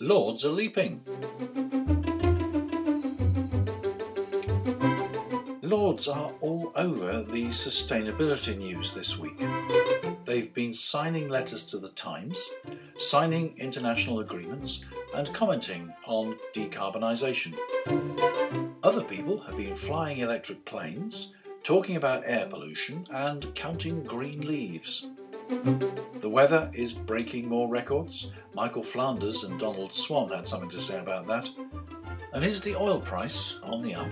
Lords are leaping. Lords are all over the sustainability news this week. They've been signing letters to the Times, signing international agreements, and commenting on decarbonisation. Other people have been flying electric planes, talking about air pollution, and counting green leaves. The weather is breaking more records. Michael Flanders and Donald Swann had something to say about that. And is the oil price on the up?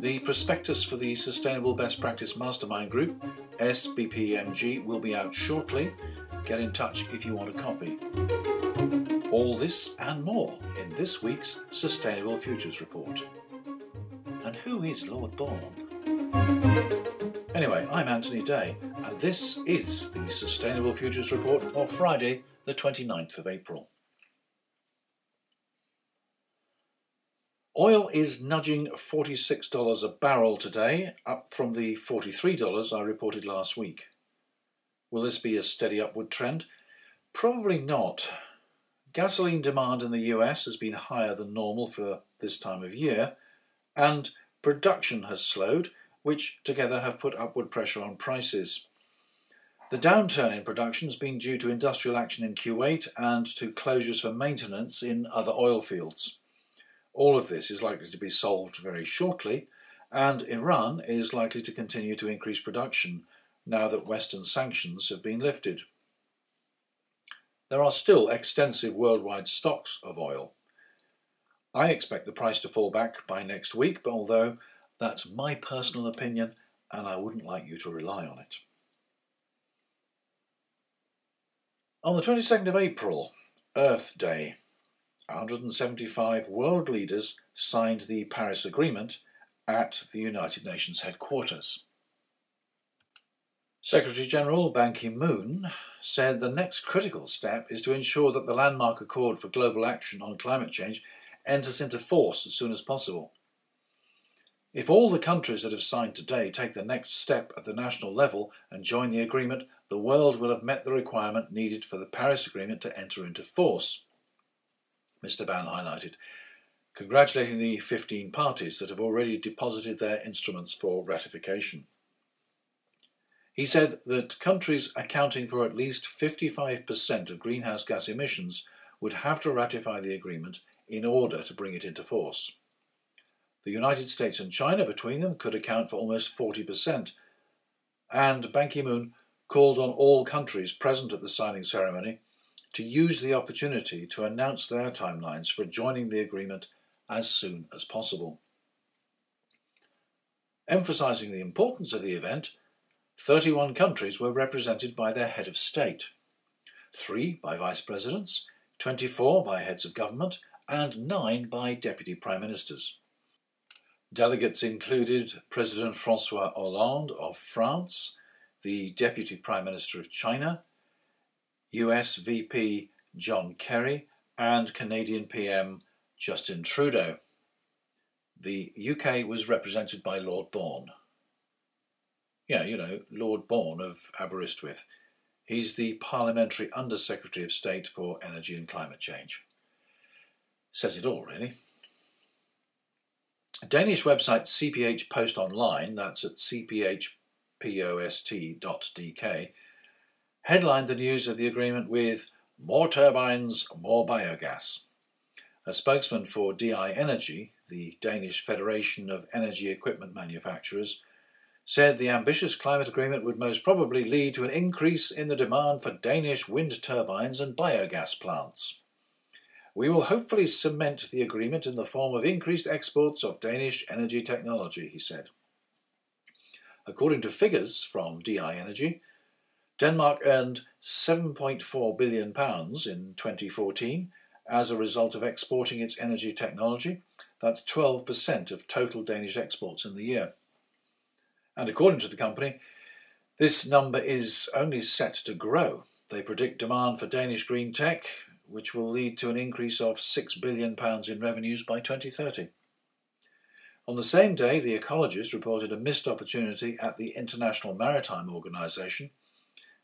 The prospectus for the Sustainable Best Practice Mastermind Group, SBPMG, will be out shortly. Get in touch if you want a copy. All this and more in this week's Sustainable Futures Report. And who is Lord Bourne? Anyway, I'm Anthony Day, and this is the Sustainable Futures Report for Friday, the 29th of April. Oil is nudging $46 a barrel today, up from the $43 I reported last week. Will this be a steady upward trend? Probably not. Gasoline demand in the US has been higher than normal for this time of year, and production has slowed which together have put upward pressure on prices. The downturn in production has been due to industrial action in Kuwait and to closures for maintenance in other oil fields. All of this is likely to be solved very shortly, and Iran is likely to continue to increase production now that Western sanctions have been lifted. There are still extensive worldwide stocks of oil. I expect the price to fall back by next week, but although that's my personal opinion, and I wouldn't like you to rely on it. On the 22nd of April, Earth Day, 175 world leaders signed the Paris Agreement at the United Nations headquarters. Secretary General Ban Ki moon said the next critical step is to ensure that the landmark accord for global action on climate change enters into force as soon as possible. If all the countries that have signed today take the next step at the national level and join the agreement, the world will have met the requirement needed for the Paris Agreement to enter into force. Mr. Ban highlighted, congratulating the 15 parties that have already deposited their instruments for ratification. He said that countries accounting for at least 55% of greenhouse gas emissions would have to ratify the agreement in order to bring it into force. The United States and China between them could account for almost 40%. And Ban Ki moon called on all countries present at the signing ceremony to use the opportunity to announce their timelines for joining the agreement as soon as possible. Emphasizing the importance of the event, 31 countries were represented by their head of state, three by vice presidents, 24 by heads of government, and nine by deputy prime ministers. Delegates included President Francois Hollande of France, the Deputy Prime Minister of China, US VP John Kerry, and Canadian PM Justin Trudeau. The UK was represented by Lord Bourne. Yeah, you know, Lord Bourne of Aberystwyth. He's the Parliamentary Under Secretary of State for Energy and Climate Change. Says it all, really. Danish website CPH Post Online, that's at cphpost.dk, headlined the news of the agreement with More turbines, more biogas. A spokesman for DI Energy, the Danish Federation of Energy Equipment Manufacturers, said the ambitious climate agreement would most probably lead to an increase in the demand for Danish wind turbines and biogas plants. We will hopefully cement the agreement in the form of increased exports of Danish energy technology, he said. According to figures from DI Energy, Denmark earned £7.4 billion in 2014 as a result of exporting its energy technology. That's 12% of total Danish exports in the year. And according to the company, this number is only set to grow. They predict demand for Danish green tech which will lead to an increase of £6 billion in revenues by 2030. On the same day, The Ecologist reported a missed opportunity at the International Maritime Organization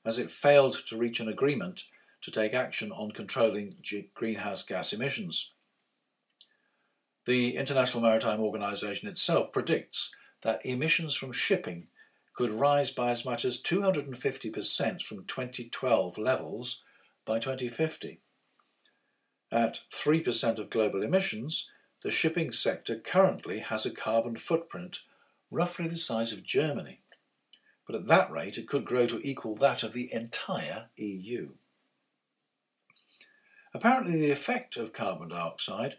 as it failed to reach an agreement to take action on controlling g- greenhouse gas emissions. The International Maritime Organization itself predicts that emissions from shipping could rise by as much as 250% from 2012 levels by 2050. At 3% of global emissions, the shipping sector currently has a carbon footprint roughly the size of Germany. But at that rate, it could grow to equal that of the entire EU. Apparently, the effect of carbon dioxide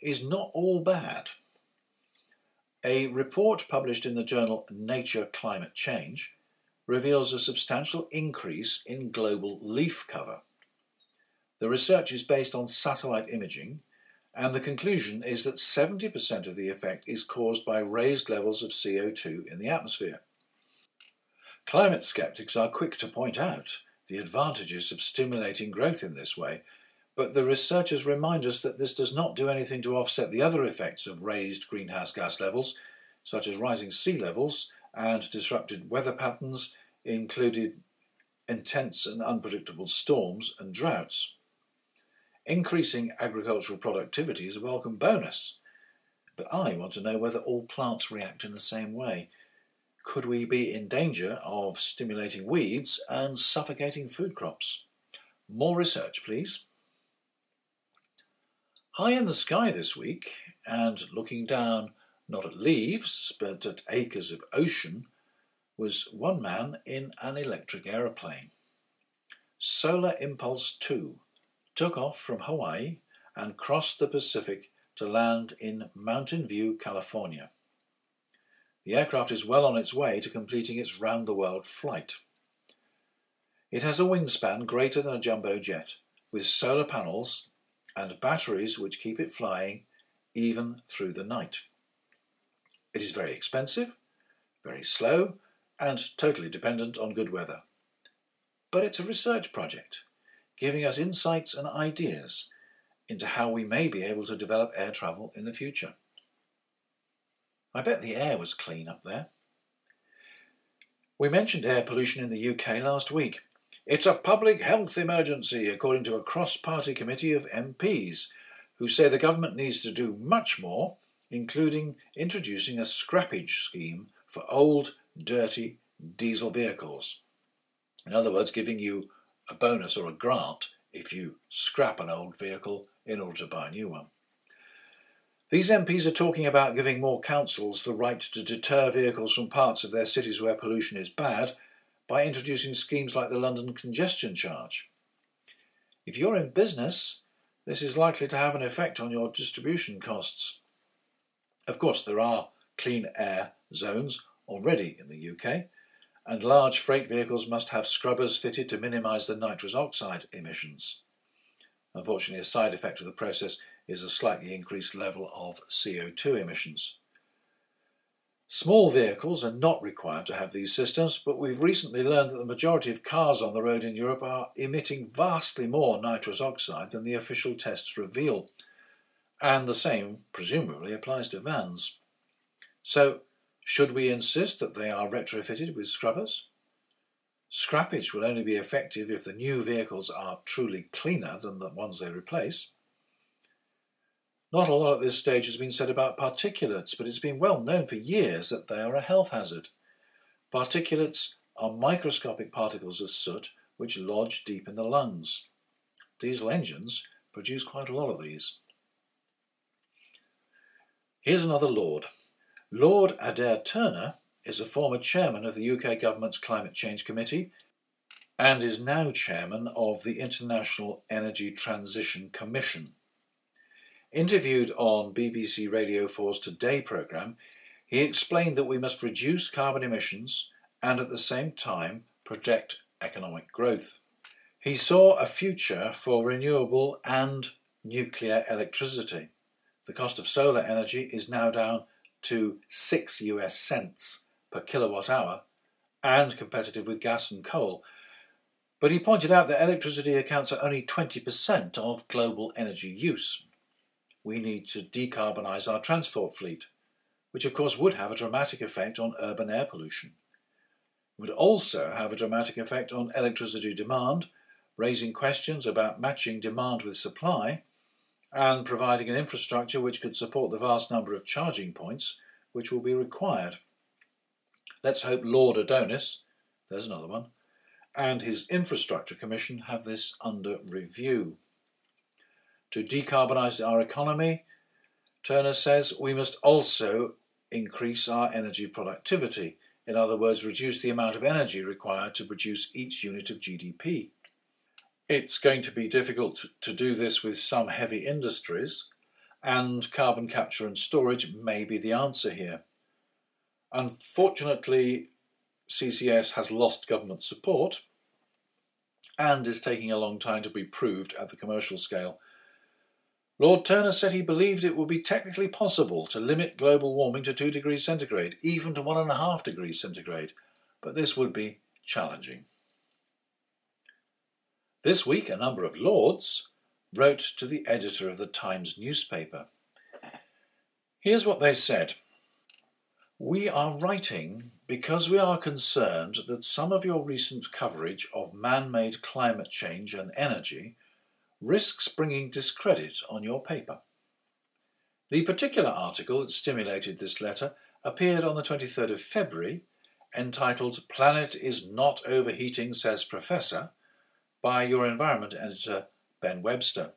is not all bad. A report published in the journal Nature Climate Change reveals a substantial increase in global leaf cover. The research is based on satellite imaging, and the conclusion is that 70% of the effect is caused by raised levels of CO2 in the atmosphere. Climate skeptics are quick to point out the advantages of stimulating growth in this way, but the researchers remind us that this does not do anything to offset the other effects of raised greenhouse gas levels, such as rising sea levels and disrupted weather patterns, including intense and unpredictable storms and droughts. Increasing agricultural productivity is a welcome bonus, but I want to know whether all plants react in the same way. Could we be in danger of stimulating weeds and suffocating food crops? More research, please. High in the sky this week, and looking down not at leaves, but at acres of ocean, was one man in an electric aeroplane. Solar Impulse 2 took off from Hawaii and crossed the Pacific to land in Mountain View, California. The aircraft is well on its way to completing its round the world flight. It has a wingspan greater than a jumbo jet, with solar panels and batteries which keep it flying even through the night. It is very expensive, very slow, and totally dependent on good weather. But it's a research project, giving us insights and ideas into how we may be able to develop air travel in the future. I bet the air was clean up there. We mentioned air pollution in the UK last week. It's a public health emergency, according to a cross party committee of MPs, who say the government needs to do much more, including introducing a scrappage scheme for old, dirty diesel vehicles. In other words, giving you a bonus or a grant if you scrap an old vehicle in order to buy a new one. These MPs are talking about giving more councils the right to deter vehicles from parts of their cities where pollution is bad by introducing schemes like the London congestion charge. If you're in business, this is likely to have an effect on your distribution costs. Of course, there are clean air zones already in the UK, and large freight vehicles must have scrubbers fitted to minimise the nitrous oxide emissions. Unfortunately, a side effect of the process is a slightly increased level of CO2 emissions. Small vehicles are not required to have these systems, but we've recently learned that the majority of cars on the road in Europe are emitting vastly more nitrous oxide than the official tests reveal. And the same, presumably, applies to vans. So, should we insist that they are retrofitted with scrubbers? Scrappage will only be effective if the new vehicles are truly cleaner than the ones they replace. Not a lot at this stage has been said about particulates, but it's been well known for years that they are a health hazard. Particulates are microscopic particles of soot which lodge deep in the lungs. Diesel engines produce quite a lot of these. Here's another Lord. Lord Adair Turner is a former chairman of the UK government's Climate Change Committee and is now chairman of the International Energy Transition Commission. Interviewed on BBC Radio 4's Today programme, he explained that we must reduce carbon emissions and at the same time protect economic growth. He saw a future for renewable and nuclear electricity. The cost of solar energy is now down to 6 US cents per kilowatt hour and competitive with gas and coal. But he pointed out that electricity accounts for only 20% of global energy use we need to decarbonise our transport fleet, which of course would have a dramatic effect on urban air pollution. It would also have a dramatic effect on electricity demand, raising questions about matching demand with supply and providing an infrastructure which could support the vast number of charging points which will be required. Let's hope Lord Adonis, there's another one, and his Infrastructure Commission have this under review. To decarbonise our economy, Turner says we must also increase our energy productivity, in other words, reduce the amount of energy required to produce each unit of GDP. It's going to be difficult to do this with some heavy industries, and carbon capture and storage may be the answer here. Unfortunately, CCS has lost government support and is taking a long time to be proved at the commercial scale. Lord Turner said he believed it would be technically possible to limit global warming to 2 degrees centigrade, even to 1.5 degrees centigrade, but this would be challenging. This week, a number of Lords wrote to the editor of the Times newspaper. Here's what they said. We are writing because we are concerned that some of your recent coverage of man made climate change and energy risks bringing discredit on your paper. The particular article that stimulated this letter appeared on the 23rd of February, entitled Planet is Not Overheating, Says Professor, by your environment editor, uh, Ben Webster.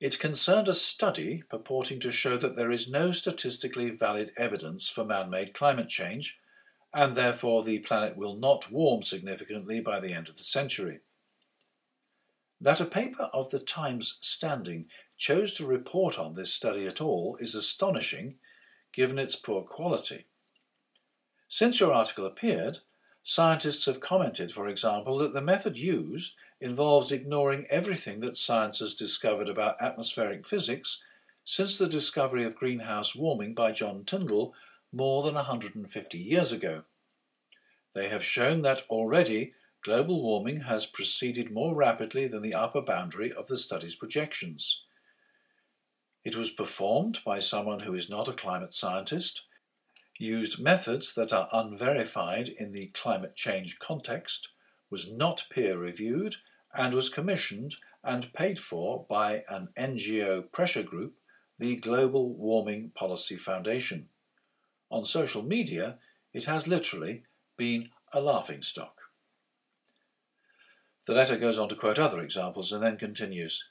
It concerned a study purporting to show that there is no statistically valid evidence for man made climate change, and therefore the planet will not warm significantly by the end of the century. That a paper of the Times standing chose to report on this study at all is astonishing, given its poor quality. Since your article appeared, scientists have commented, for example, that the method used involves ignoring everything that science has discovered about atmospheric physics since the discovery of greenhouse warming by John Tyndall more than 150 years ago. They have shown that already global warming has proceeded more rapidly than the upper boundary of the study's projections. It was performed by someone who is not a climate scientist, used methods that are unverified in the climate change context, was not peer reviewed, and was commissioned and paid for by an NGO pressure group, the Global Warming Policy Foundation. On social media, it has literally been a laughingstock. The letter goes on to quote other examples and then continues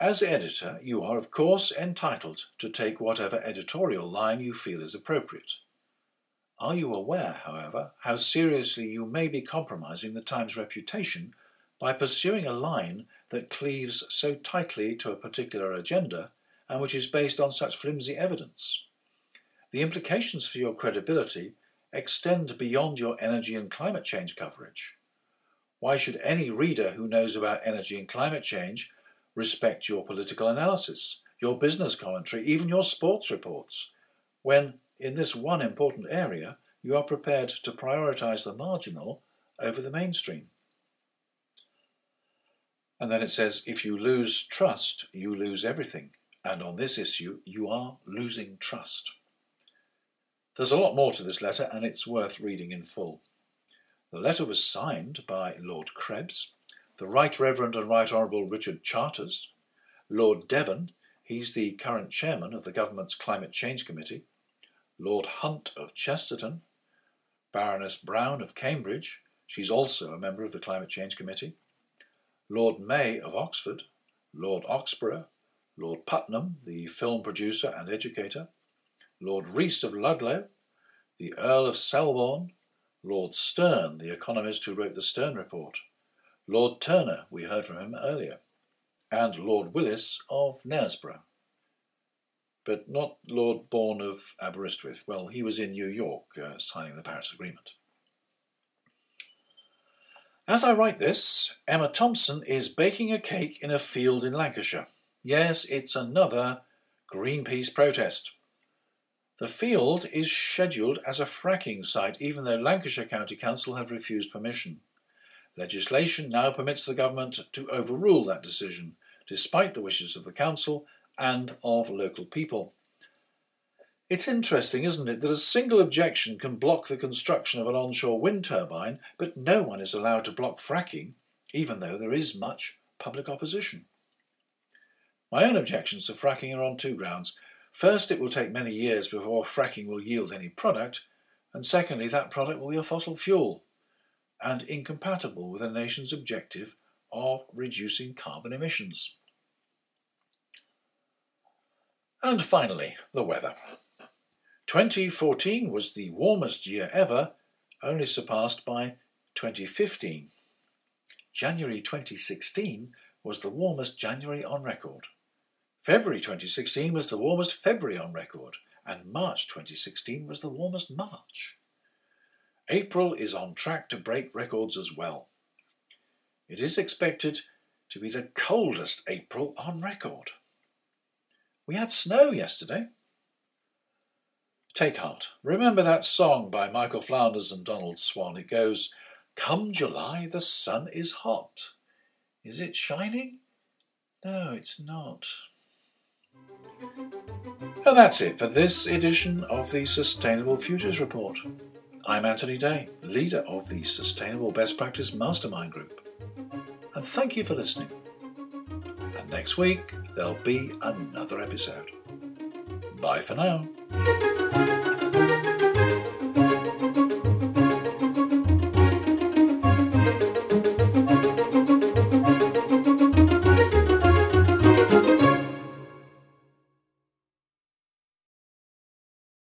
As editor, you are, of course, entitled to take whatever editorial line you feel is appropriate. Are you aware, however, how seriously you may be compromising the Times' reputation by pursuing a line that cleaves so tightly to a particular agenda and which is based on such flimsy evidence? The implications for your credibility extend beyond your energy and climate change coverage. Why should any reader who knows about energy and climate change respect your political analysis, your business commentary, even your sports reports, when in this one important area, you are prepared to prioritize the marginal over the mainstream. And then it says, if you lose trust, you lose everything. And on this issue, you are losing trust. There's a lot more to this letter, and it's worth reading in full. The letter was signed by Lord Krebs, the Right Reverend and Right Honourable Richard Chartres, Lord Deben, he's the current chairman of the government's Climate Change Committee, Lord Hunt of Chesterton, Baroness Brown of Cambridge, she's also a member of the Climate Change Committee, Lord May of Oxford, Lord Oxburgh, Lord Puttnam, the film producer and educator, Lord Rees of Ludlow, the Earl of Selborne, Lord Stern, the economist who wrote the Stern Report, Lord Turner, we heard from him earlier, and Lord Willis of Knaresborough but not Lord Bourne of Aberystwyth. Well, he was in New York uh, signing the Paris Agreement. As I write this, Emma Thompson is baking a cake in a field in Lancashire. Yes, it's another Greenpeace protest. The field is scheduled as a fracking site, even though Lancashire County Council have refused permission. Legislation now permits the government to overrule that decision, despite the wishes of the council and of local people. It's interesting, isn't it, that a single objection can block the construction of an onshore wind turbine, but no one is allowed to block fracking. even though there is much public opposition. My own objections to fracking are on two grounds. First, it will take many years before fracking will yield any product, and secondly, that product will be a fossil fuel and incompatible with a nation's objective of reducing carbon emissions. And finally, the weather. 2014 was the warmest year ever, only surpassed by 2015. January 2016 was the warmest January on record. February 2016 was the warmest February on record, and March 2016 was the warmest March. April is on track to break records as well. It is expected to be the coldest April on record. We had snow yesterday. Take heart. Remember that song by Michael Flanders and Donald Swann. It goes, Come July, the sun is hot. Is it shining? No, it's not. And that's it for this edition of the Sustainable Futures Report. I'm Anthony Day, leader of the Sustainable Best Practice Mastermind Group. And thank you for listening. And next week, there'll be another episode. Bye for now.